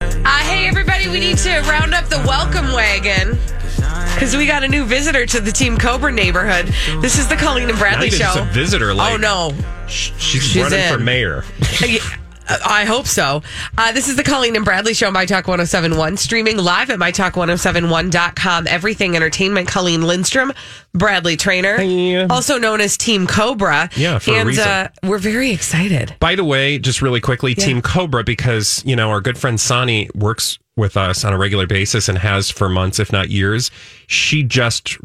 Uh, hey, everybody, we need to round up the welcome wagon because we got a new visitor to the Team Cobra neighborhood. This is the Colleen and Not Bradley even show. just a visitor. Like, oh, no. sh- she's, She's running in. for mayor. I hope so. Uh, this is the Colleen and Bradley Show, My Talk 1071, streaming live at MyTalk1071.com. Everything Entertainment, Colleen Lindstrom, Bradley Traynor, also known as Team Cobra. Yeah, for a reason. Uh, we're very excited. By the way, just really quickly, Team Cobra, because, you know, our good friend Sani works with us on a regular basis and has for months, if not years. She just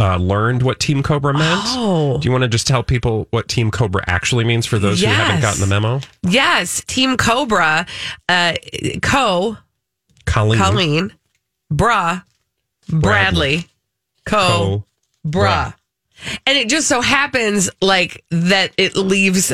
uh, learned what Team Cobra meant. Oh. Do you want to just tell people what Team Cobra actually means for those who haven't gotten the memo? Yes, Team Cobra, uh, Co, Colleen. Colleen, Bra, Bradley, Co, Bra. And it just so happens like that it leaves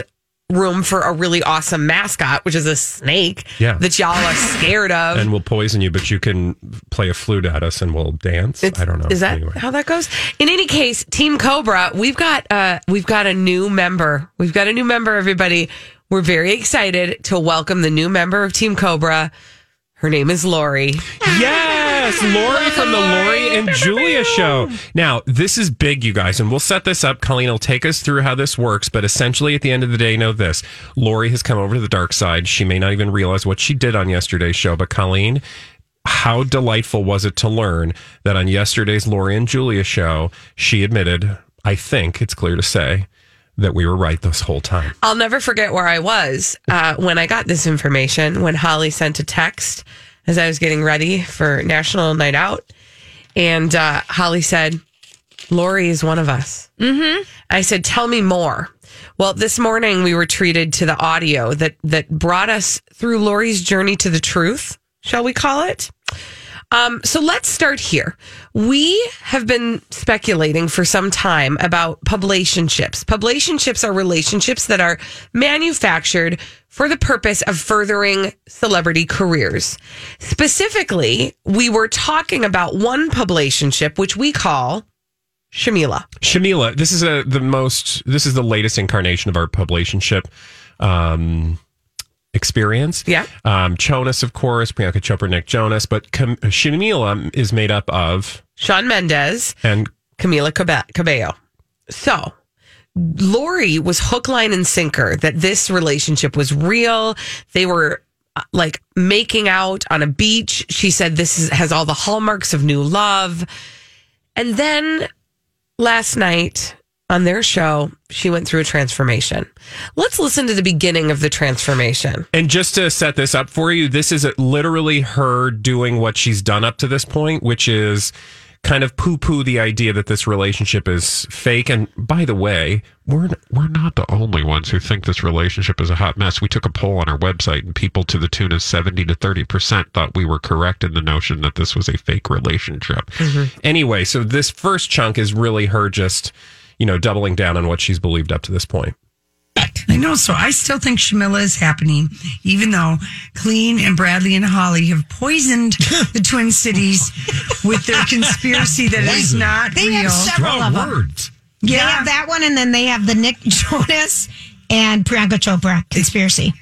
room for a really awesome mascot, which is a snake Yeah. that y'all are scared of. And we'll poison you, but you can play a flute at us and we'll dance. I don't know. Is that Anyway. how that goes? In any case, Team Cobra, we've got uh we've got a new member. We've got a new member, everybody. We're very excited to welcome the new member of Team Cobra. Her name is Lori. Yes, Lori from the Lori and Julia show. Now, this is big, you guys, and we'll set this up. Colleen will take us through how this works, but essentially, at the end of the day, know this Lori has come over to the dark side. She may not even realize what she did on yesterday's show, but Colleen, how delightful was it to learn that on yesterday's Lori and Julia show, she admitted, I think it's clear to say, that we were right this whole time. I'll never forget where I was uh, when I got this information. When Holly sent a text as I was getting ready for National Night Out, and uh, Holly said, "Lori is one of us." Mm-hmm. I said, "Tell me more." Well, this morning we were treated to the audio that that brought us through Lori's journey to the truth. Shall we call it? Um, so let's start here. We have been speculating for some time about publicationships. Publicationships are relationships that are manufactured for the purpose of furthering celebrity careers. Specifically, we were talking about one publicationship, which we call Shawmila. Shawmila, this is a the most this is the latest incarnation of our publicationship um experience. Yeah. Um Jonas, of course, Priyanka Chopra, Nick Jonas, but Cam- Shawmila is made up of Shawn Mendes and Camila Cabe- Cabello. So, Lori was hook, line, and sinker that this relationship was real. They were uh, like making out on a beach. She said this is, has all the hallmarks of new love. And then last night on their show, she went through a transformation. Let's listen to the beginning of the transformation. and just to set this up for you, this is literally her doing what she's done up to this point, which is kind of poo-poo the idea that this relationship is fake. And by the way, we're we're not the only ones who think this relationship is a hot mess. We took a poll on our website, and people to the tune of seventy to thirty percent thought we were correct in the notion that this was a fake relationship. Mm-hmm. Anyway, so this first chunk is really her just you know doubling down on what she's believed up to this point. I know. So I still think Shawmila is happening, even though Colleen and Bradley and Holly have poisoned the Twin Cities with their conspiracy that is not They real. have several of them. They Yeah. have that one, and then they have the Nick Jonas and Priyanka Chopra conspiracy.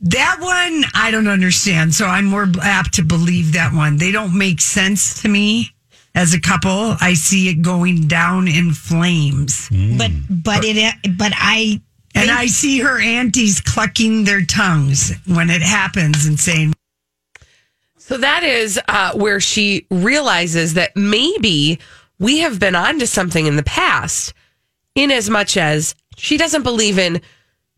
That one I don't understand. So I'm more apt to believe that one. They don't make sense to me as a couple. I see it going down in flames. But but it but I And I see her aunties clucking their tongues when it happens and saying, So that is uh, where she realizes that maybe we have been onto something in the past, in as much as she doesn't believe in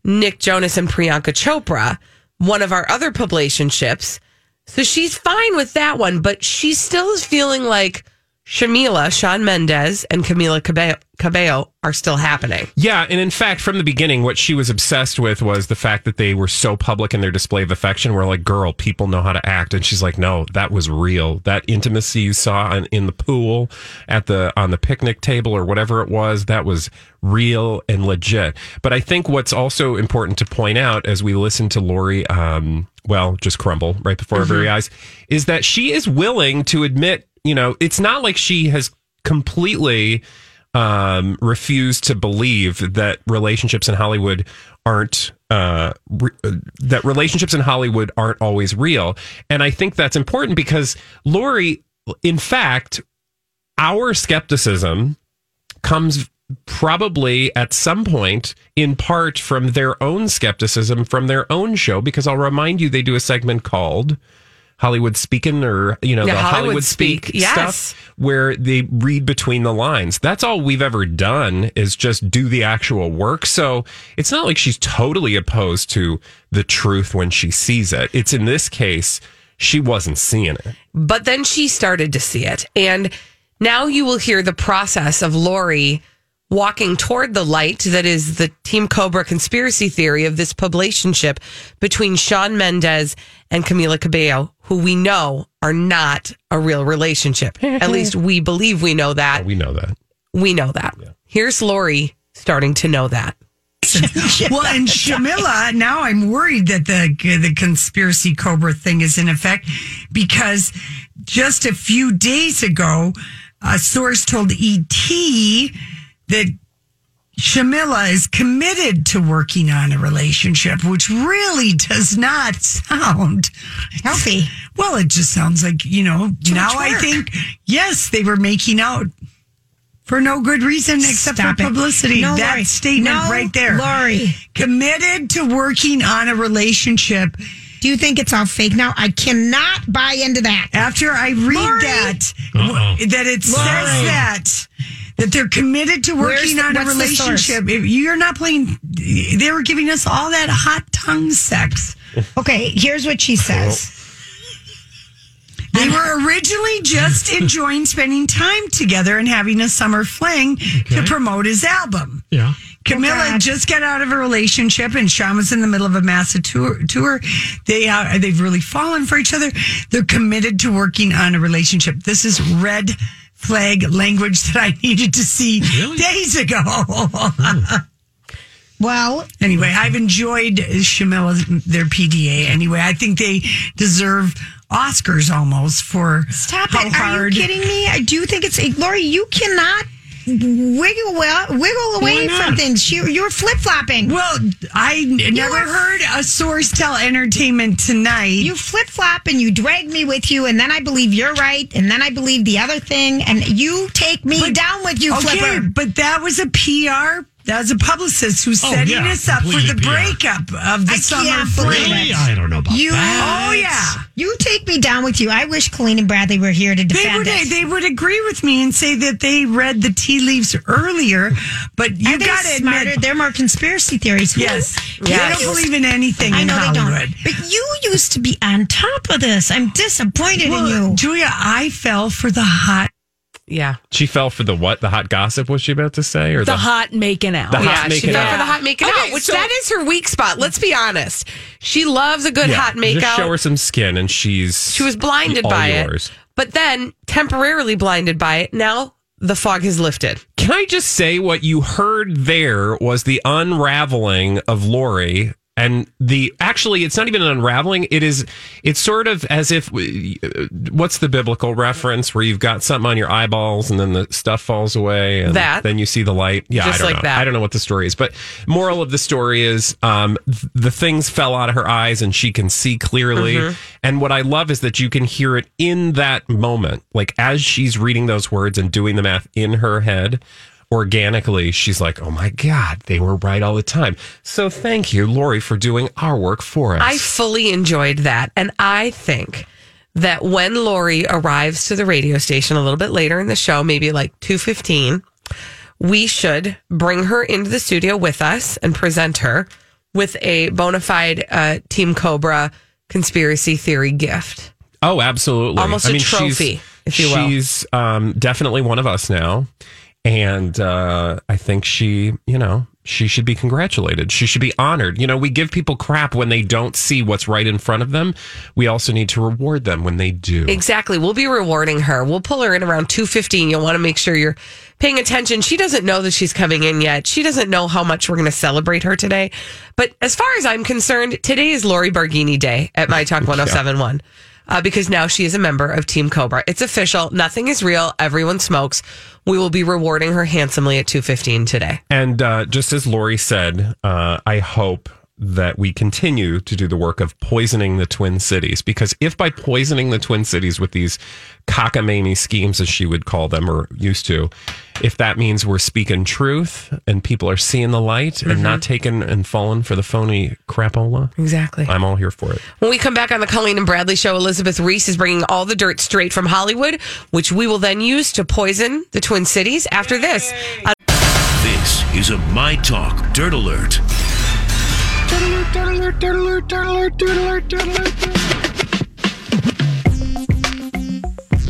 Nick Jonas and Priyanka Chopra, one of our other publicationships. So she's fine with that one, but she still is feeling like Shawmila, Shawn Mendes, and Camila Cabello, Cabello are still happening. Yeah, and in fact, from the beginning, what she was obsessed with was the fact that they were so public in their display of affection. We're like, girl, people know how to act, and she's like, no, that was real. That intimacy you saw in, in the pool, at the on the picnic table, or whatever it was, that was real and legit. But I think what's also important to point out as we listen to Lori, um, well, just crumble right before our very eyes, is that she is willing to admit, you know, it's not like she has completely um, refused to believe that relationships in Hollywood aren't uh, re- uh, that relationships in Hollywood aren't always real, and I think that's important because Lori, in fact, our skepticism comes probably at some point in part from their own skepticism from their own show because I'll remind you they do a segment called Hollywood Speaking or you know Yeah, the Hollywood Hollywood, Speak, Speak, yes. stuff where they read between the lines. That's all we've ever done is just do the actual work. So it's not like she's totally opposed to the truth when she sees it. It's in this case she wasn't seeing it. But then she started to see it. And now you will hear the process of Lori walking toward the light that is the Team Cobra conspiracy theory of this publicationship between Shawn Mendes and Camila Cabello, who we know are not a real relationship. At least we believe we know that. We know that. We know that. Here's Lori starting to know that. well, and Shawmila, now I'm worried that the the conspiracy Cobra thing is in effect because just a few days ago, a source told ET that Shawmila is committed to working on a relationship, which really does not sound Healthy. Well, it just sounds like, you know, now I think, yes, they were making out for no good reason except Stop for it. publicity. No, that Lori. statement No, right there. Lori. Committed to working on a relationship. Do you think it's all fake now? I cannot buy into that. After I read Lori. that, w- that it says that, that they're committed to working Where's the- on a what's the source? relationship. If you're not playing, they were giving us all that hot tongue sex. Okay, here's what she says. They were originally just enjoying spending time together and having a summer fling to promote his album. Yeah. Camila God. just got out of a relationship, and Sean was in the middle of a massive tour. tour. They are they've really fallen for each other. They're committed to working on a relationship. This is red flag language that I needed to see days ago. Hmm. Well, anyway, I've enjoyed Shawmila their PDA. Anyway, I think they deserve Oscars almost for stop how it. hard. Are you kidding me? I do think it's Lori. You cannot wiggle well, wiggle away from things. You, you're flip flopping. Well, I n- never are- heard a source tell Entertainment Tonight. You flip flop and you drag me with you, and then I believe you're right, and then I believe the other thing, and you take me But- down with you, okay, Flipper. but that was a PR. That was a publicist who's oh, setting yeah, us up for the completely PR. breakup of the I summer can't fling. Really? I don't know about You- that. Oh yeah, You take me down with you. I wish Colleen and Bradley were here to they defend would us. they would agree with me and say that they read the tea leaves earlier. But you got to admit, They're more conspiracy theories. yes, Who- they don't believe in anything I in know Hollywood. they don't. But you used to be on top of this. I'm disappointed in you. Julia, I fell for the hot. Yeah. She fell for the what? The hot gossip was she about to say? Or The hot making out. The hot yeah, she fell out. for the hot making Okay, out, which so- that is her weak spot. Let's be honest. She loves a good Yeah, hot make Just show her some skin and she's She was blinded all by yours. it, but then temporarily blinded by it. Now the fog has lifted. Can I just say what you heard there was the unraveling of Lori and the actually it's not even an unraveling it is it's sort of as if what's the biblical reference where you've got something on your eyeballs and then the stuff falls away and That. then you see the light yeah Just I don't like know that. I don't know what the story is but moral of the story is um th- the things fell out of her eyes and she can see clearly Mm-hmm. and what I love is that you can hear it in that moment like as she's reading those words and doing the math in her head organically, she's like, oh my God, they were right all the time. So thank you, Lori, for doing our work for us. I fully enjoyed that. And I think that when Lori arrives to the radio station a little bit later in the show, maybe like 215, we should bring her into the studio with us and present her with a bona fide uh, Team Cobra conspiracy theory gift. Oh, absolutely. Almost a trophy, if you will. She's um, definitely one of us now. And uh, I think she, you know, she should be congratulated. She should be honored. You know, we give people crap when they don't see what's right in front of them. We also need to reward them when they do. Exactly. We'll be rewarding her. We'll pull her in around 215. You'll want to make sure you're paying attention. She doesn't know that she's coming in yet. She doesn't know how much we're going to celebrate her today. But as far as I'm concerned, today is Lori Barghini Day at My Talk 1071. Uh, because now she is a member of Team Cobra. It's official. Nothing is real. Everyone smokes. We will be rewarding her handsomely at 215 today. And uh, just as Lori said, uh, I hope that we continue to do the work of poisoning the Twin Cities. Because if by poisoning the Twin Cities with these cockamamie schemes, as she would call them or used to, if that means we're speaking truth and people are seeing the light and not taking and falling for the phony crapola, Exactly. I'm all here for it. When we come back on the Colleen and Bradley show, Elizabeth Reese is bringing all the dirt straight from Hollywood, which we will then use to poison the Twin Cities after this. Uh, This is a My Talk Dirt Alert.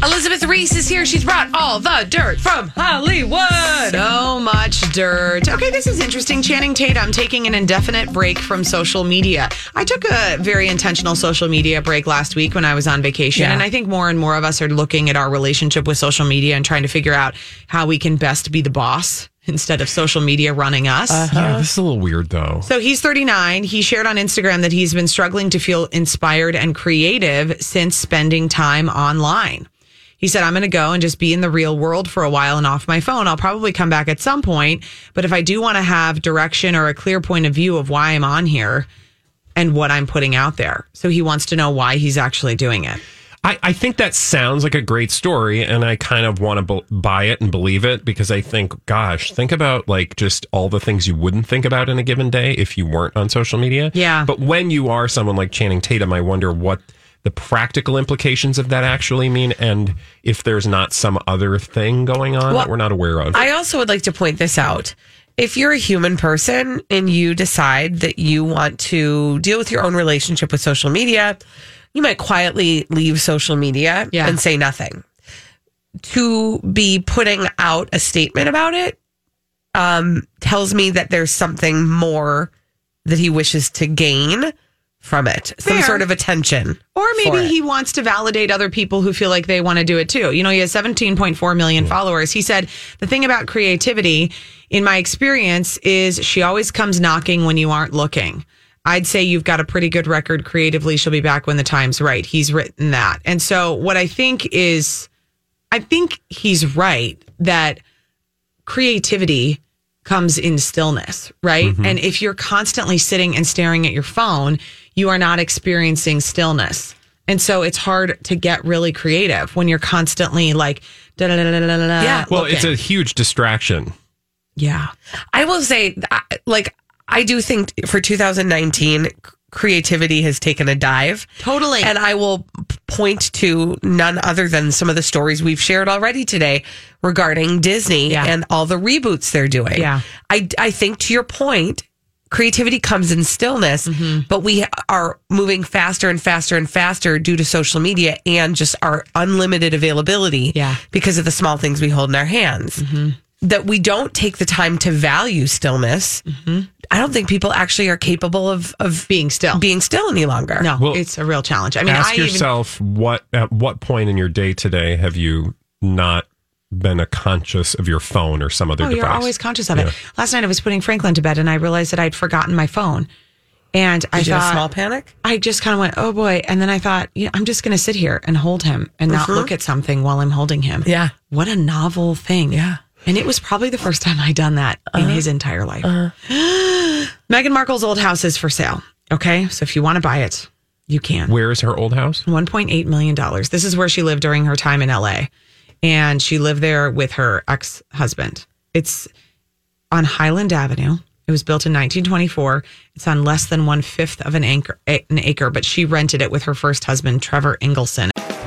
Elizabeth Reese is here. She's brought all the dirt from Hollywood. So much dirt. Okay, this is interesting. Channing Tatum I'm taking an indefinite break from social media. I took a very intentional social media break last week when I was on vacation. Yeah. And I think more and more of us are looking at our relationship with social media and trying to figure out how we can best be the boss instead of social media running us. Uh-huh. Yeah, this is a little weird though. So he's 39. He shared on Instagram that he's been struggling to feel inspired and creative since spending time online. He said, I'm going to go and just be in the real world for a while and off my phone. I'll probably come back at some point. But if I do want to have direction or a clear point of view of why I'm on here and what I'm putting out there. So he wants to know why he's actually doing it. I, I think that sounds like a great story, and I kind of want to b- buy it and believe it because I think, gosh, think about like just all the things you wouldn't think about in a given day if you weren't on social media. Yeah. But when you are someone like Channing Tatum, I wonder what the practical implications of that actually mean, and if there's not some other thing going on Well, that we're not aware of. I also would like to point this out. If you're a human person and you decide that you want to deal with your own relationship with social media, you might quietly leave social media Yeah. and say nothing. To be putting out a statement about it um, tells me that there's something more that he wishes to gain from it, some sort of attention. Or maybe he wants to validate other people who feel like they want to do it too. You know, he has 17.4 million followers. He said, the thing about creativity, in my experience, is she always comes knocking when you aren't looking. I'd say you've got a pretty good record creatively. She'll be back when the time's right. He's written that. And so what I think is, I think he's right that creativity comes in stillness, right? Mm-hmm. And if you're constantly sitting and staring at your phone, you are not experiencing stillness. And so it's hard to get really creative when you're constantly like, da da da da da da. Yeah. well, it's a huge distraction. yeah. I will say, like, I do think for 2019, creativity has taken a dive. Totally. And I will point to none other than some of the stories we've shared already today regarding Disney Yeah. and all the reboots they're doing. Yeah. I, I think to your point, creativity comes in stillness, Mm-hmm. but we are moving faster and faster and faster due to social media and just our unlimited availability Yeah. because of the small things we hold in our hands. That we don't take the time to value stillness. I don't think people actually are capable of, of Being still. being still any longer. no, Well, it's a real challenge. I mean, Ask I even, yourself what at what point in your day today have you not been a conscious of your phone or some other Oh, device? you're always conscious of Yeah. it. Last night I was putting Franklin to bed and I realized that I'd forgotten my phone. And I Did you have thought, a small panic? I just kind of went, oh boy. And then I thought, you know, I'm just going to sit here and hold him and not mm-hmm. look at something while I'm holding him. Yeah. What a novel thing. Yeah. And it was probably the first time I'd done that in his entire life. Meghan Markle's old house is for sale. Okay. So if you want to buy it, you can. Where is her old house? $1.8 million. This is where she lived during her time in LA. And she lived there with her ex husband. It's on Highland Avenue. It was built in 1924. It's on less than one fifth of an acre, an acre, but she rented it with her first husband, Trevor Engelson.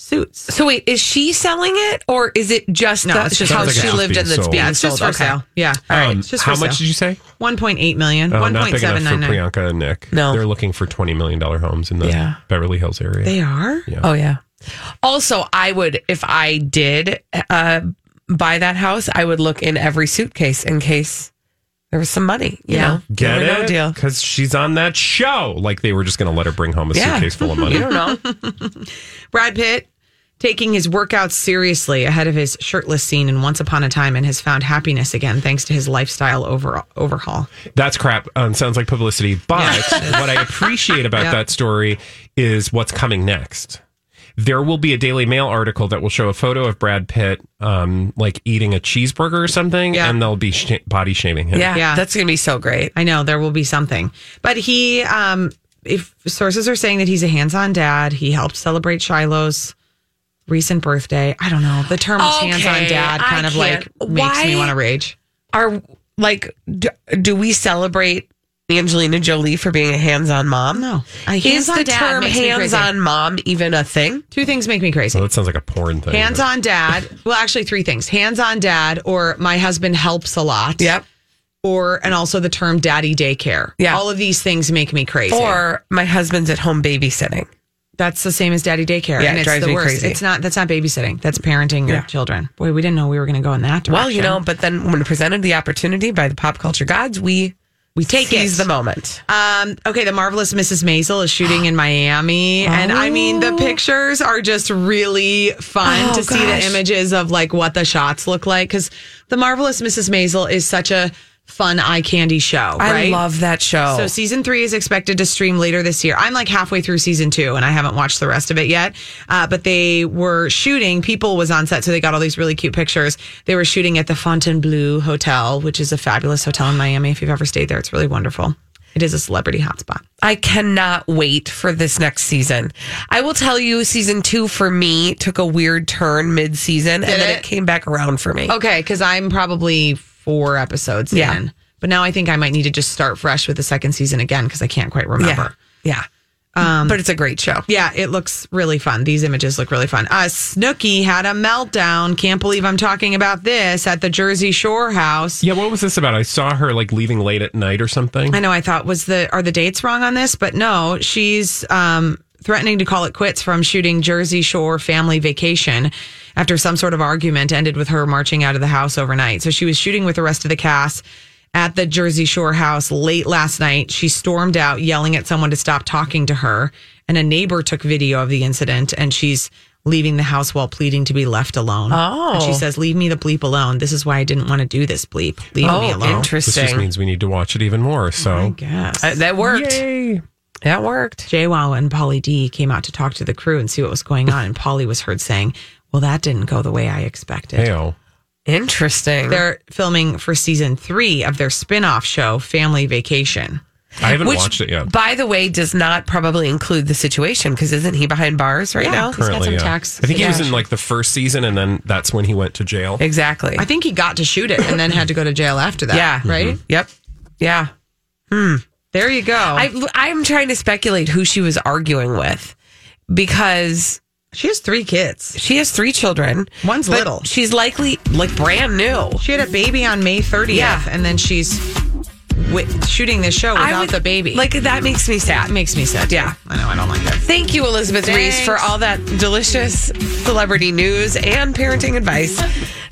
Suits. So wait, is she selling it or is it just No, the it's just house like she lived being in that's sold. being Yeah, it's just sold? for Okay. sale. Yeah. Um, It's just how for much sale. did you say? 1.8 million. Oh, not big enough for 1.799. Priyanka and Nick. No. They're looking for $20 million homes in the Yeah. Beverly Hills area. They are? Yeah. Oh yeah. Also, I would if I did uh, buy that house, I would look in every suitcase in case there was some money. You Yeah. know, Get it? know deal. Because she's on that show. Like they were just going to let her bring home a Yeah. suitcase full of money. You don't know. Brad Pitt taking his workouts seriously ahead of his shirtless scene in Once Upon a Time and has found happiness again thanks to his lifestyle over, overhaul. That's crap. Um, sounds like publicity. But what I appreciate about Yeah. that story is what's coming next. There will be a Daily Mail article that will show a photo of Brad Pitt, um, like eating a cheeseburger or something, Yeah. and they'll be sh- body shaming him. Yeah, Yeah. that's gonna be so great. I know there will be something, but he, um, if sources are saying that he's a hands-on dad, he helped celebrate Shiloh's recent birthday. I don't know. The term Okay, hands-on dad kind I of like can't- makes me want to rage. Are like, do, do we celebrate Angelina Jolie for being a hands-on mom? No. A Is hands-on the dad term makes me crazy. hands-on mom even a thing? Two things make me crazy. So that sounds like a porn thing. Hands on dad. Well, actually, three things: hands on dad, or my husband helps a lot. Yep. Or and also the term daddy daycare. Yeah. All of these things make me crazy. Or my husband's at home babysitting. that's the same as daddy daycare. Yeah, and it it's drives the me worst. crazy. It's not. That's not babysitting. That's parenting your Yeah. children. Boy, we didn't know we were going to go in that direction. Well, you know, but then when presented the opportunity by the pop culture gods, we we take seize it. the moment. Um, okay, the marvelous Mrs. Maisel is shooting in Miami, and I mean the pictures are just really fun Oh, to see the images of like what the shots look like because the marvelous Mrs. Maisel is such a fun eye candy show. I right? love that show. So season three is expected to stream later this year. I'm like halfway through season two, and I haven't watched the rest of it yet. Uh, but they were shooting. People was on set, so they got all these really cute pictures. They were shooting at the Fontainebleau Hotel, which is a fabulous hotel in Miami. If you've ever stayed there, it's really wonderful. It is a celebrity hotspot. I cannot wait for this next season. I will tell you, season two for me took a weird turn mid season, and then it? it came back around for me. Okay, because I'm probably four episodes Yeah. in. But now I think I might need to just start fresh with the second season again because I can't quite remember. Yeah. Yeah. but it's a great show. Yeah, it looks really fun. These images look really fun. Uh, Snooki had a meltdown. Can't believe I'm talking about this at the Jersey Shore house. Yeah, what was this about? I saw her like leaving late at night or something. I know. I thought was the are the dates wrong on this, but no, she's um, threatening to call it quits from shooting Jersey Shore Family Vacation after some sort of argument ended with her marching out of the house overnight. So she was shooting with the rest of the cast at the Jersey Shore house late last night. She stormed out, yelling at someone to stop talking to her, and a neighbor took video of the incident, and she's. Leaving the house while pleading to be left alone. Oh. And she says, Leave me the bleep alone. This is why I didn't want to do this bleep. Leave Oh, me alone. Interesting. This just means we need to watch it even more. So I guess. Uh, that worked. Yay. That worked. JWoww and Pauly D came out to talk to the crew and see what was going on. And Pauly was heard saying, Well, that didn't go the way I expected. Heyo. Interesting. They're filming for season three of their spin off show, Family Vacation. I haven't Which, watched it yet. by the way, does not probably include the situation because isn't he behind bars right now? he's got Currently, some yeah. tax I think he was in like the first season, and then that's when he went to jail. Exactly. I think he got to shoot it and then had to go to jail after that. Yeah. Right? Mm-hmm. Yep. Yeah. Hmm. There you go. I, I'm trying to speculate who she was arguing with because she has three kids. she has three children. One's little. She's likely like brand new. She had a baby on May 30th, Yeah. and then she's with shooting this show without would- the baby. Like that makes me sad. it makes me sad. Yeah. I know. I don't like that. Thank you, Elizabeth Reese, for all that delicious celebrity news and parenting advice.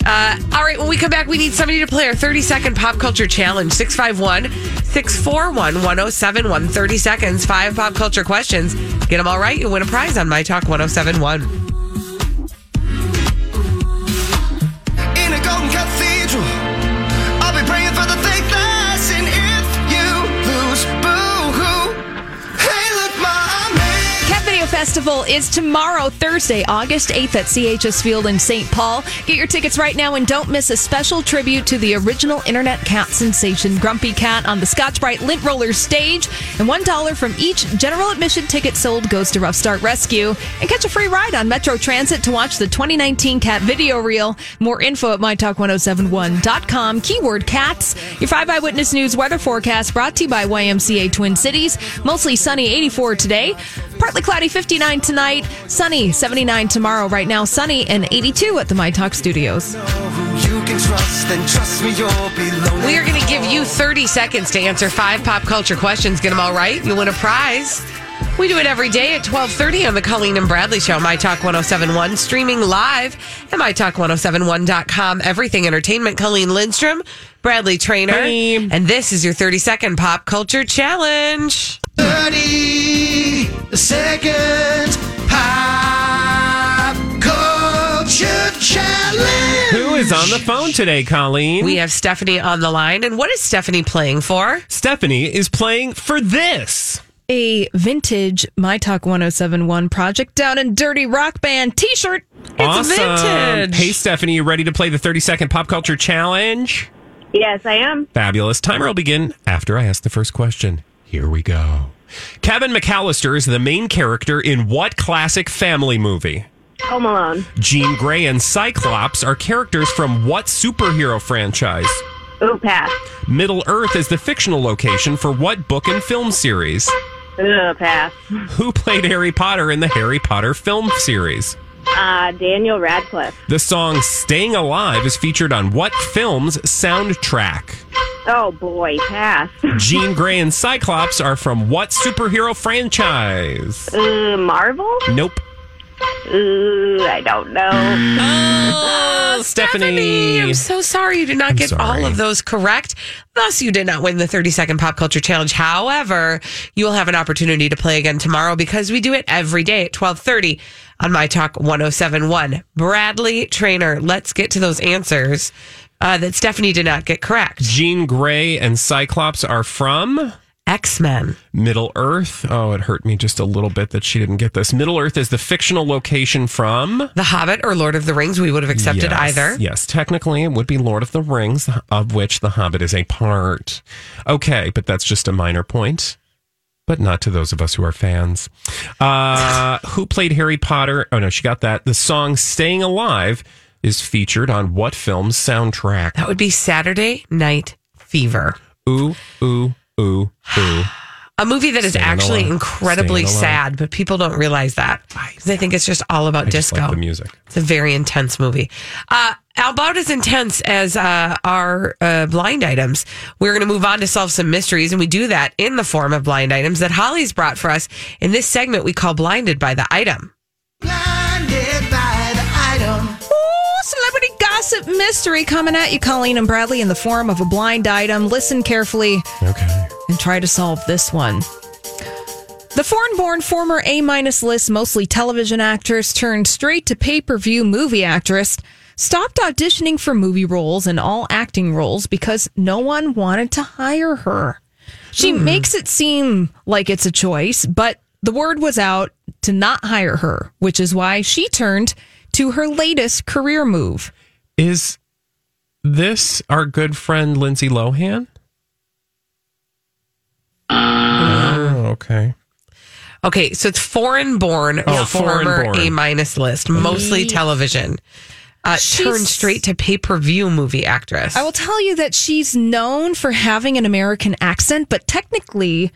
Uh, all right, when we come back, we need somebody to play our 30 second pop culture challenge 651 641 1071. 30 seconds, five pop culture questions. Get them all right, you'll win a prize on My Talk 1071. Festival is tomorrow, Thursday, August 8th at CHS Field in St. Paul. Get your tickets right now and don't miss a special tribute to the original internet cat sensation Grumpy Cat on the Scotch Brite Lint Rollers stage. And $1 from each general admission ticket sold goes to Rough Start Rescue. And catch a free ride on Metro Transit to watch the 2019 Cat Video Reel. More info at mytalk1071.com. Keyword cats. Your 5 Eyewitness News weather forecast brought to you by YMCA Twin Cities. Mostly sunny 84 today. Partly cloudy 59 tonight. Sunny 79 tomorrow. Right now, sunny and 82 at the My Talk studios. who you can trust, then trust me, you'll be lonely. We are going to give you 30 seconds to answer five pop culture questions. Get them all right, you'll win a prize. We do it every day at 1230 on the Colleen and Bradley Show, My Talk 1071, streaming live at MyTalk1071.com. Everything Entertainment, Colleen Lindstrom, Bradley Traynor. And this is your 30 second pop culture challenge. 30 seconds pop culture challenge. Who is on the phone today, Colleen? We have Stephanie on the line. And what is Stephanie playing for? Stephanie is playing for this. A vintage My Talk 1071 Project Down and Dirty Rock Band t shirt. It's vintage. Hey, Stephanie, you ready to play the 30 second pop culture challenge? Yes, I am. Fabulous. Timer will begin after I ask the first question. Here we go. Kevin McAllister is the main character in what classic family movie? Home Alone. Jean Grey and Cyclops are characters from what superhero franchise? Ooh, pass. Middle Earth is the fictional location for what book and film series? Ooh, pass. Who played Harry Potter in the Harry Potter film series? Uh, Daniel Radcliffe. The song Staying Alive is featured on what film's soundtrack? Oh boy, pass. Jean Grey and Cyclops are from what superhero franchise? Uh, Marvel? Nope. Ooh, I don't know. Oh, Stephanie. I'm so sorry you did not I'm get sorry. all of those correct. Thus, you did not win the 30 second pop culture challenge. However, you will have an opportunity to play again tomorrow because we do it every day at 1230 on My Talk 1071. Bradley Traynor, let's get to those answers uh, that Stephanie did not get correct. Jean Grey and Cyclops are from X-Men. Middle Earth. Oh, it hurt me just a little bit that she didn't get this. Middle Earth is the fictional location from The Hobbit or Lord of the Rings, we would have accepted Yes, either. Yes, technically it would be Lord of the Rings, of which The Hobbit is a part. Okay, but that's just a minor point. But not to those of us who are fans. Uh, who played Harry Potter? Oh, no, she got that. The song Staying Alive is featured on what film's soundtrack? That would be Saturday Night Fever. Ooh, ooh, ooh, ooh. A movie that is Staying actually Alive. incredibly Staying Alive. sad, but people don't realize that they think it's just all about I just disco. like the music. It's a very intense movie. Uh, about as intense as uh, our uh, blind items. We're going to move on to solve some mysteries, and we do that in the form of blind items that Holly's brought for us in this segment we call Blinded by the Item. Gossip mystery coming at you, Colleen and Bradley, in the form of a blind item. Listen carefully Okay. and try to solve this one. The foreign born former A minus list, mostly television actress turned straight to pay per view movie actress, stopped auditioning for movie roles and all acting roles because no one wanted to hire her. She hmm. makes it seem like it's a choice, but the word was out to not hire her, which is why she turned to her latest career move. Is this our good friend Lindsay Lohan? Oh, okay. Okay, so it's foreign born, Oh, former. A minus list, mostly television. Uh, turned straight to pay per view movie actress. I will tell you that she's known for having an American accent, but technically,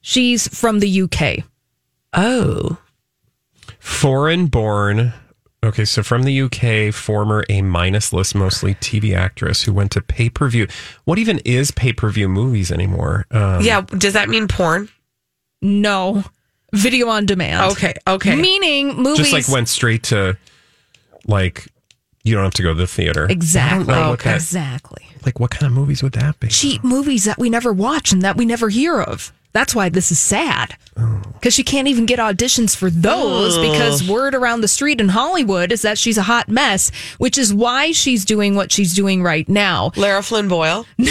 she's from the UK. Oh. Foreign born Okay, so from the UK, former A minus list, mostly TV actress who went to pay per view. What even is pay per view movies anymore? Um, yeah, does that mean porn? No. Video on demand. Okay, okay. Meaning movies. just like went straight to like you don't have to go to the theater. Exactly. I don't know what that- Exactly. like what kind of movies would that be? Cheap movies that we never watch and that we never hear of. That's why this is sad. Oh. Because she can't even get auditions for those because word around the street in Hollywood is that she's a hot mess, which is why she's doing what she's doing right now. Lara Flynn Boyle? no,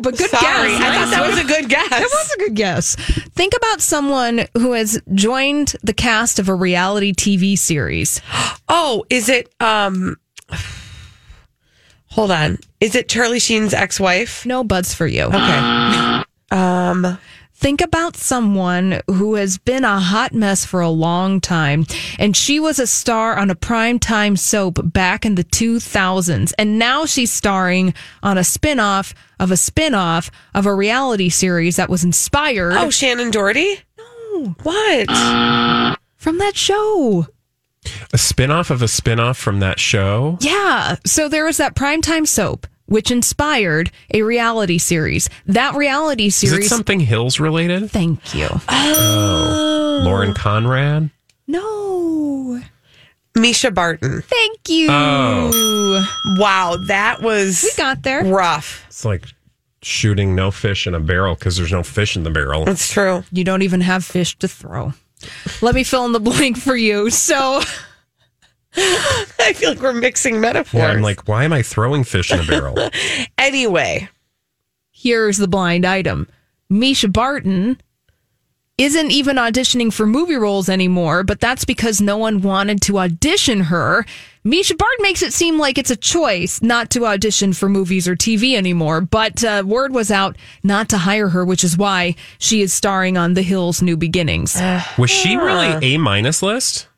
but good Sorry, guess. I thought that was a good guess. That was a good guess. Think about someone who has joined the cast of a reality TV series. Oh, is it um Hold on. Is it Charlie Sheen's ex-wife? No buds for you. Okay. um Think about someone who has been a hot mess for a long time. And she was a star on a primetime soap back in the 2000s. And now she's starring on a spin-off of a spin-off of a reality series that was inspired. Oh, Shannen Doherty? No. What? From that show. A spin-off of a spin-off from that show? Yeah. So there was that primetime soap, which inspired a reality series. That reality Is series. it something Hills related? Thank you. Oh. Lauren oh. Conrad? No. Mischa Barton. Thank you. Oh. Wow, that was We got there. rough. It's like shooting no fish in a barrel because there's no fish in the barrel. That's true. You don't even have fish to throw. Let me fill in the blank for you. So I feel like we're mixing metaphors. Yeah, I'm like, why am I throwing fish in a barrel? anyway, here's the blind item Mischa Barton isn't even auditioning for movie roles anymore, but that's because no one wanted to audition her. Mischa Barton makes it seem like it's a choice not to audition for movies or TV anymore, but uh, word was out not to hire her, which is why she is starring on The Hills New Beginnings. Was she really A minus list?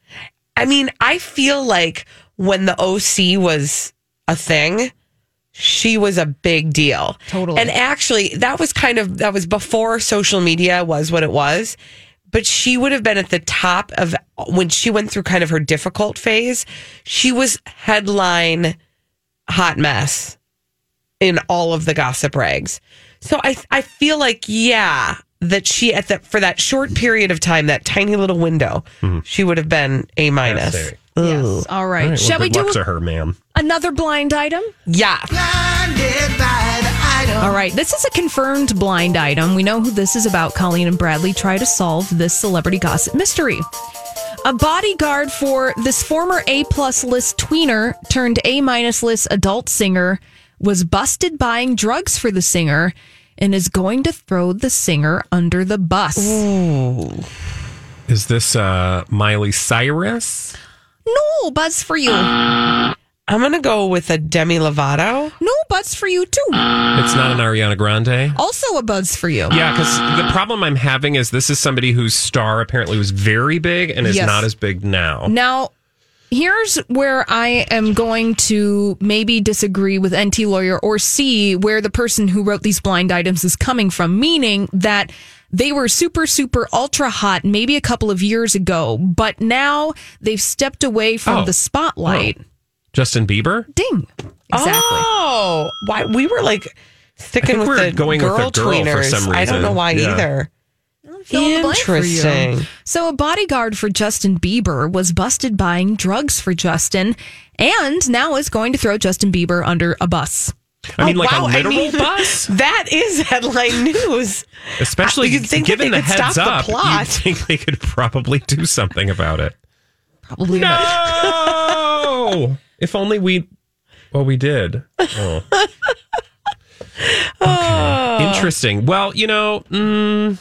I mean, I feel like when the OC was a thing, she was a big deal. Totally. And actually, that was kind of that was before social media was what it was. But she would have been at the top of when she went through kind of her difficult phase. She was headline hot mess in all of the gossip rags. So I I feel like yeah that she at that for that short period of time that tiny little window mm-hmm. she would have been a minus. Yes, Yes. All right. All right, Shall well, we good do luck to her, ma'am. another blind item? Yeah. All right, this is a confirmed blind item. We know who this is about. Colleen and Bradley try to solve this celebrity gossip mystery. A bodyguard for this former A plus list tweener turned A minus list adult singer was busted buying drugs for the singer and is going to throw the singer under the bus. Is this uh, Miley Cyrus? No, buzz for you. I'm gonna go with a Demi Lovato. No, buzz for you too. It's not an Ariana Grande. Also a buzz for you. Yeah, because the problem I'm having is this is somebody whose star apparently was very big and is Yes. not as big now. Now, here's where I am going to maybe disagree with Enty Lawyer or see where the person who wrote these blind items is coming from, meaning that they were super, super ultra hot maybe a couple of years ago, but now they've stepped away from Oh. the spotlight. Justin Bieber? Ding. Exactly. Oh, why we were like sticking with we're the going with girl the girl for tweeners. some I don't know why Yeah. either. Fill in the blank for you. Interesting. So, a bodyguard for Justin Bieber was busted buying drugs for Justin and now is going to throw Justin Bieber under a bus. I mean, Oh, like wow, a I literal mean, bus? That is headline news. Especially You'd think that given they the could heads stop the up, plot. you'd think they could probably do something about it. Probably No! if only we. Well, we did. Oh. Okay. Interesting. Well, you know, mm,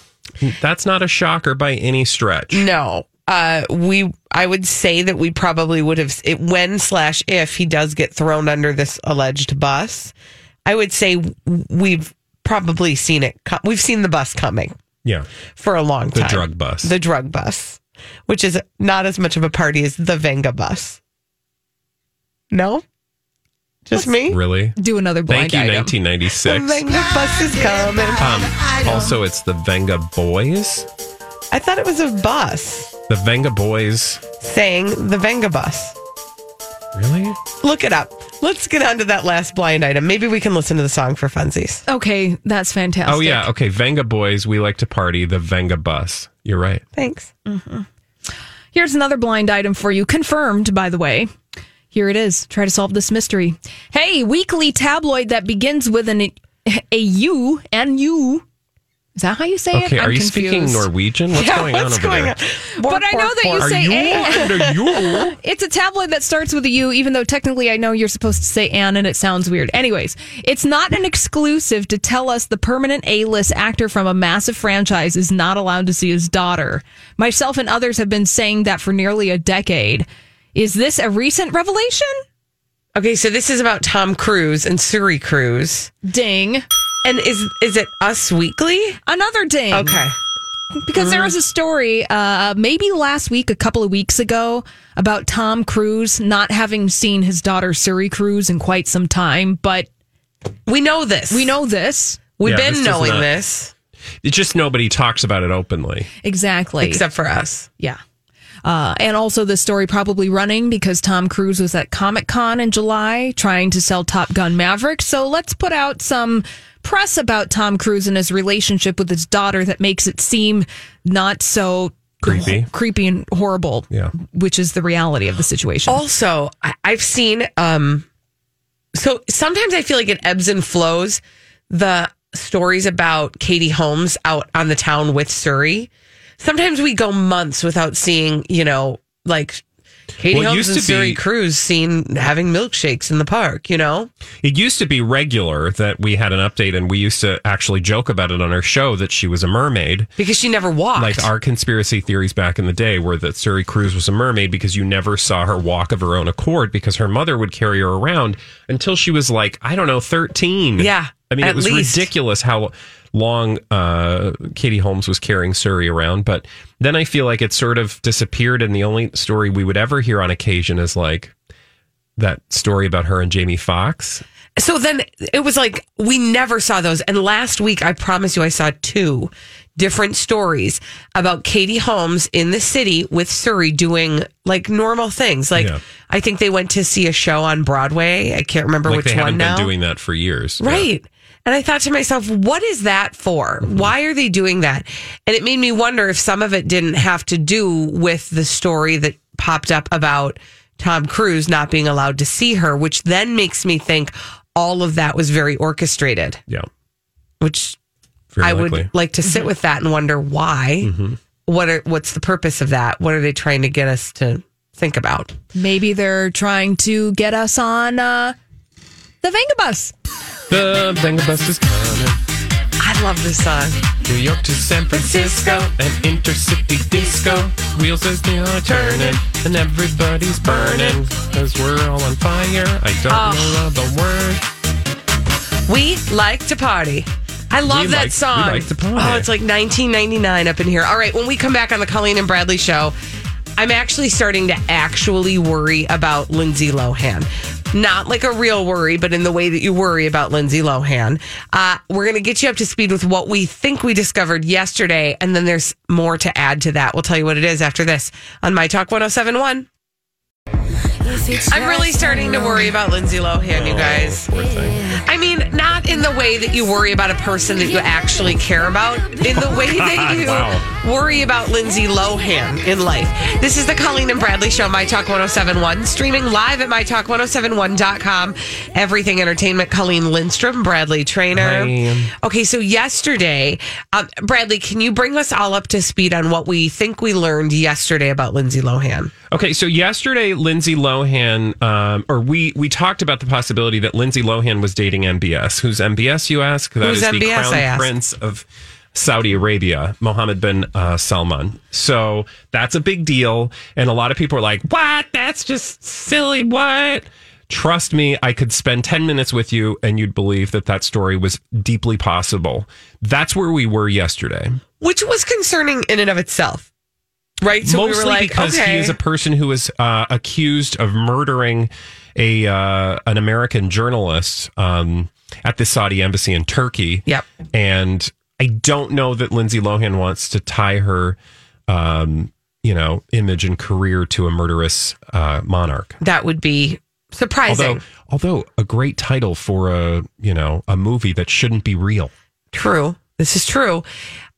that's not a shocker by any stretch. No. Uh, we, I would say that we probably would have, it, when slash if he does get thrown under this alleged bus, I would say we've probably seen it. Co- we've seen the bus coming Yeah. for a long time. The drug bus. The drug bus, which is not as much of a party as the Venga bus. No? Just me? Really? Do another blind Thank you, item. 1996. The Venga bus is coming. Um, also, it's the Venga Boys. I thought it was a bus The Venga Boys. saying the Venga bus. Really? Look it up. Let's get on to that last blind item. Maybe we can listen to the song for funsies. Okay, that's fantastic. Oh yeah. Okay. Venga boys, we like to party. The Venga bus. You're right. Thanks. Here's another blind item for you, confirmed, by the way. Here it is. Try to solve this mystery. Hey, weekly tabloid that begins with an a U and U. Is that how you say it? Okay. I'm Are you confused. speaking Norwegian? What's Yeah, going what's on over going there? on? But I know that you Are say you and. under you? It's a tabloid that starts with a U, even though technically I know you're supposed to say an and it sounds weird. Anyways, it's not an exclusive to tell us the permanent A list actor from a massive franchise is not allowed to see his daughter. Myself and others have been saying that for nearly a decade. Is this a recent revelation? Okay, so this is about Tom Cruise and Suri Cruise. Ding. And is is it Us Weekly? Another ding. Okay. Because there was a story, uh, maybe last week, a couple of weeks ago, about Tom Cruise not having seen his daughter Suri Cruise in quite some time, but We know this. we know this. We've Yeah, been this does knowing not- this, It's just nobody talks about it openly. Exactly. except for us. Yeah. Uh, and also the story probably running because Tom Cruise was at Comic Con in July trying to sell Top Gun Maverick. So let's put out some press about Tom Cruise and his relationship with his daughter that makes it seem not so Creepy. creepy and horrible. Yeah. Which is the reality of the situation. Also, I- I've seen. um So sometimes I feel like it ebbs and flows. The stories about Katie Holmes out on the town with Suri. Sometimes we go months without seeing, you know, like Katie Well, Holmes and be- Cruise seen having milkshakes in the park. You know, It used to be regular that we had an update and we used to actually joke about it on our show that she was a mermaid. because she never walked. Like our conspiracy theories back in the day were that Suri Cruise was a mermaid because you never saw her walk of her own accord because her mother would carry her around until she was like, I don't know, 13. Yeah, I mean, it was least. ridiculous how long uh, Katie Holmes was carrying Suri around. But then I feel like it sort of disappeared. And the only story we would ever hear on occasion is like that story about her and Jamie Foxx. So then it was like we never saw those. And last week, I promise you, I saw two different stories about Katie Holmes in the city with Suri doing like normal things. Like Yeah. I think they went to see a show on Broadway. I can't remember Like which they one now. been doing that for years. Yeah. Right. And I thought to myself, what is that for? Mm-hmm. Why are they doing that? And it made me wonder if some of it didn't have to do with the story that popped up about Tom Cruise not being allowed to see her, which then makes me think all of that was very orchestrated, Yeah. which Very I likely. would like to sit mm-hmm. with that and wonder why. Mm-hmm. What are what's the purpose of that? What are they trying to get us to think about? Maybe they're trying to get us on uh, the Venga bus. The Venga bus is coming. I love this song. New York to San Francisco, an intercity disco. Wheels as they are turning, and everybody's burning. Cause we're all on fire. I don't Oh. know the word. We like to party. I love We that like- we song. like to party. Oh, it's like 1999 up in here. All right, when we come back on the Colleen and Bradley show, I'm actually starting to actually worry about Lindsay Lohan. Not like a real worry, but in the way that you worry about Lindsay Lohan. Uh, we're going to get you up to speed with what we think we discovered yesterday, and then there's more to add to that. We'll tell you what it is after this on My Talk 1071. I'm really starting to worry about Lindsay Lohan, you guys. Poor thing. I mean, not in the way that you worry about a person that you actually care about, in the way that you Wow. worry about Lindsay Lohan in life. This is the Colleen and Bradley Show, My Talk 1071, streaming live at MyTalk1071.com. Everything Entertainment, Colleen Lindstrom, Bradley Traynor. Okay, so yesterday, um, Bradley, can you bring us all up to speed on what we think we learned yesterday about Lindsay Lohan? Okay, so yesterday, Lindsay Lohan, um, or we we talked about the possibility that Lindsay Lohan was dating MBS. Who's MBS? You ask. That Who's is the MBS, crown I ask? prince of Saudi Arabia, Mohammed bin uh, Salman. So that's a big deal, and a lot of people are like, "What? That's just silly. What?" Trust me, I could spend 10 minutes with you and you'd believe that that story was deeply possible. That's where we were yesterday. Which was concerning in and of itself. Right? So Mostly we were like, because okay. he is a person who was uh, accused of murdering a uh, an American journalist um, at the Saudi embassy in Turkey. Yep. And I don't know that Lindsay Lohan wants to tie her, um, you know, image and career to a murderous uh, monarch. that would be Surprising. Although, although a great title for a you know a movie that shouldn't be real. True. This is true.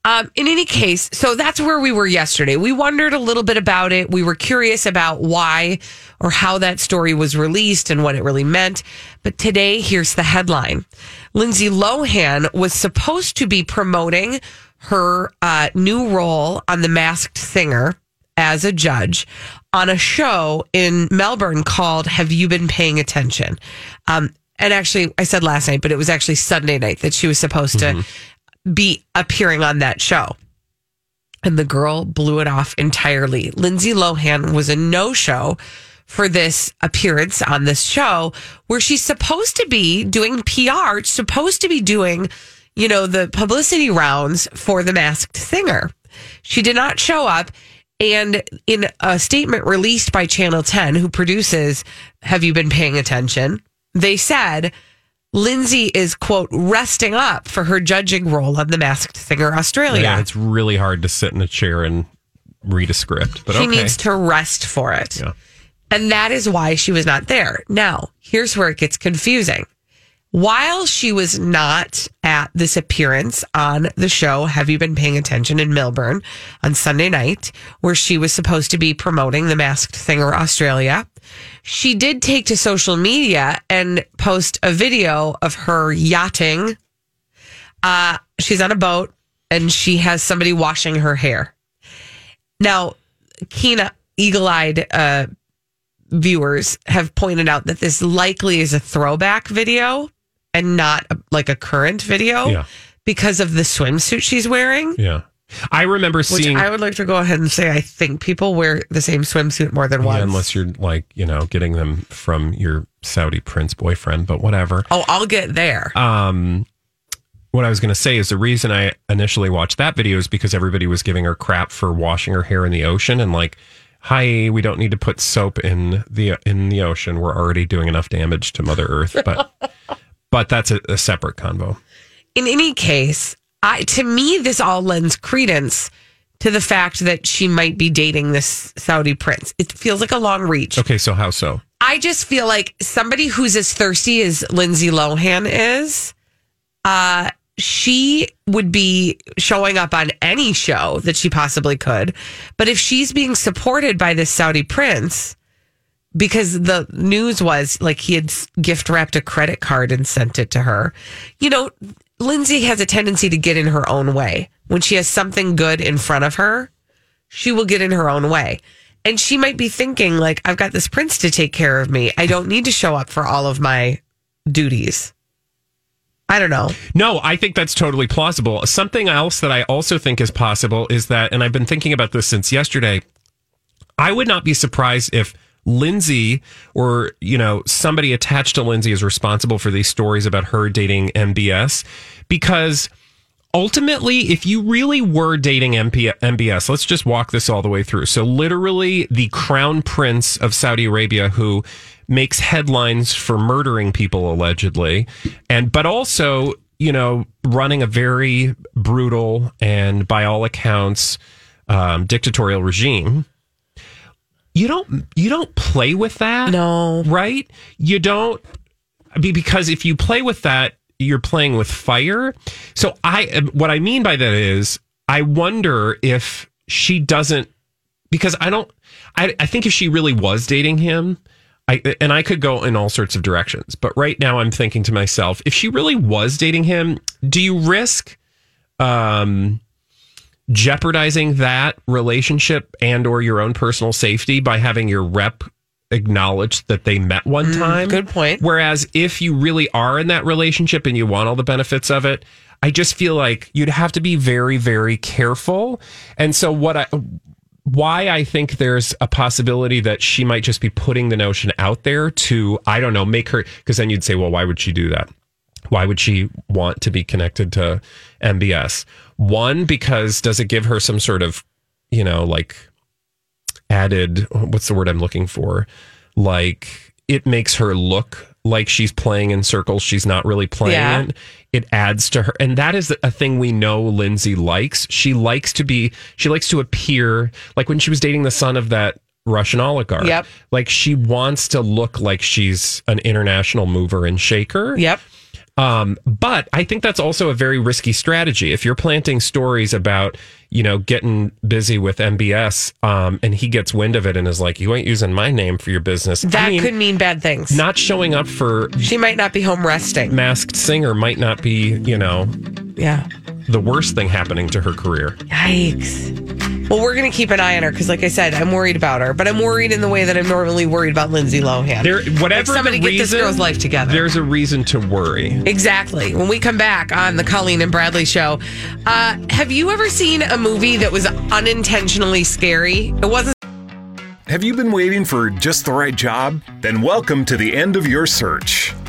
Um, in any case, so that's where we were yesterday. We wondered a little bit about it. We were curious about why or how that story was released and what it really meant. But today, here's the headline Lindsay Lohan was supposed to be promoting her uh, new role on The Masked Singer as a judge on a show in Melbourne called Have You Been Paying Attention? Um, and actually, I said last night, but it was actually Sunday night that she was supposed to be appearing on that show. And the girl blew it off entirely. Lindsay Lohan was a no show for this appearance on this show where she's supposed to be doing PR, supposed to be doing, you know, the publicity rounds for the masked singer. She did not show up. And in a statement released by Channel 10, who produces Have You Been Paying Attention? They said Lindsay is, quote, resting up for her judging role on The Masked Singer Australia. Yeah, it's really hard to sit in a chair and read a script. But she okay. needs to rest for it. Yeah. And that is why she was not there. Now, here's where it gets confusing. While she was not at this appearance on the show, Have You Been Paying Attention in Melbourne on Sunday night, where she was supposed to be promoting The Masked Singer Australia, she did take to social media and post a video of her yachting. Uh, she's on a boat and she has somebody washing her hair. Now, keen, eagle eyed uh, viewers have pointed out that this likely is a throwback video and not a, like a current video Yeah. because of the swimsuit she's wearing. Yeah. I remember Which seeing I would like to go ahead and say I think people wear the same swimsuit more than once. Unless you're like, you know, getting them from your Saudi prince boyfriend, but whatever. oh, I'll get there. Um, what I was going to say is the reason I initially watched that video is because everybody was giving her crap for washing her hair in the ocean and like, hi, we don't need to put soap in the in the ocean. We're already doing enough damage to Mother Earth, but but that's a, a separate convo. in any case, I to me this all lends credence to the fact that she might be dating this Saudi prince. It feels like a long reach. Okay, so how so? I just feel like somebody who's as thirsty as Lindsay Lohan is, uh, she would be showing up on any show that she possibly could. But if she's being supported by this Saudi prince, because the news was like he had gift wrapped a credit card and sent it to her, you know, Lindsay has a tendency to get in her own way. When she has something good in front of her, she will get in her own way. And she might be thinking, like, I've got this prince to take care of me. I don't need to show up for all of my duties. I don't know. No, I think that's totally plausible. Something else that I also think is possible is that, and I've been thinking about this since yesterday, I would not be surprised if Lindsay or, you know, somebody attached to Lindsay is responsible for these stories about her dating MBS because ultimately, if you really were dating MP- MBS, let's just walk this all the way through. So, literally, the crown prince of Saudi Arabia who makes headlines for murdering people allegedly, and but also, you know, running a very brutal and, by all accounts, um, dictatorial regime. You don't you don't play with that. No. Right? You don't be- because if you play with that, you're playing with fire. So I what I mean by that is I wonder if she doesn't because I don't I I think if she really was dating him I and I could go in all sorts of directions. But right now I'm thinking to myself, if she really was dating him, do you risk um jeopardizing that relationship and or your own personal safety by having your rep acknowledge that they met one mm, time. good point. Whereas if you really are in that relationship and you want all the benefits of it i just feel like you'd have to be very very careful. And so what i why I think there's a possibility that she might just be putting the notion out there to, I don't know, make her, because then you'd say, well, why would she do that? Why would she want to be connected to MBS? One, because does it give her some sort of, you know, like added, what's the word I'm looking for? Like it makes her look like she's playing in circles she's not really playing Yeah. in. It adds to her. And that is a thing we know Lindsay likes. She likes to be, she likes to appear like when she was dating the son of that Russian oligarch. Yep. Like she wants to look like she's an international mover and shaker. Yep. Um, but I think that's also a very risky strategy. If you're planting stories about, you know, getting busy with MBS, um, and he gets wind of it and is like, you ain't using my name for your business. I That mean, could mean bad things. not showing up for she might not be home resting. Masked Singer might not be, you know, Yeah. the worst thing happening to her career. Yikes. Well, we're going to keep an eye on her because, like I said, I'm worried about her, but I'm worried in the way that I'm normally worried about Lindsay Lohan. There, whatever Like, somebody the get this girl's life together. There's a reason to worry. Exactly. When we come back on the Colleen and Bradley show, uh, have you ever seen a movie that was unintentionally scary? It wasn't. Have you been waiting for just the right job? Then welcome to the end of your search.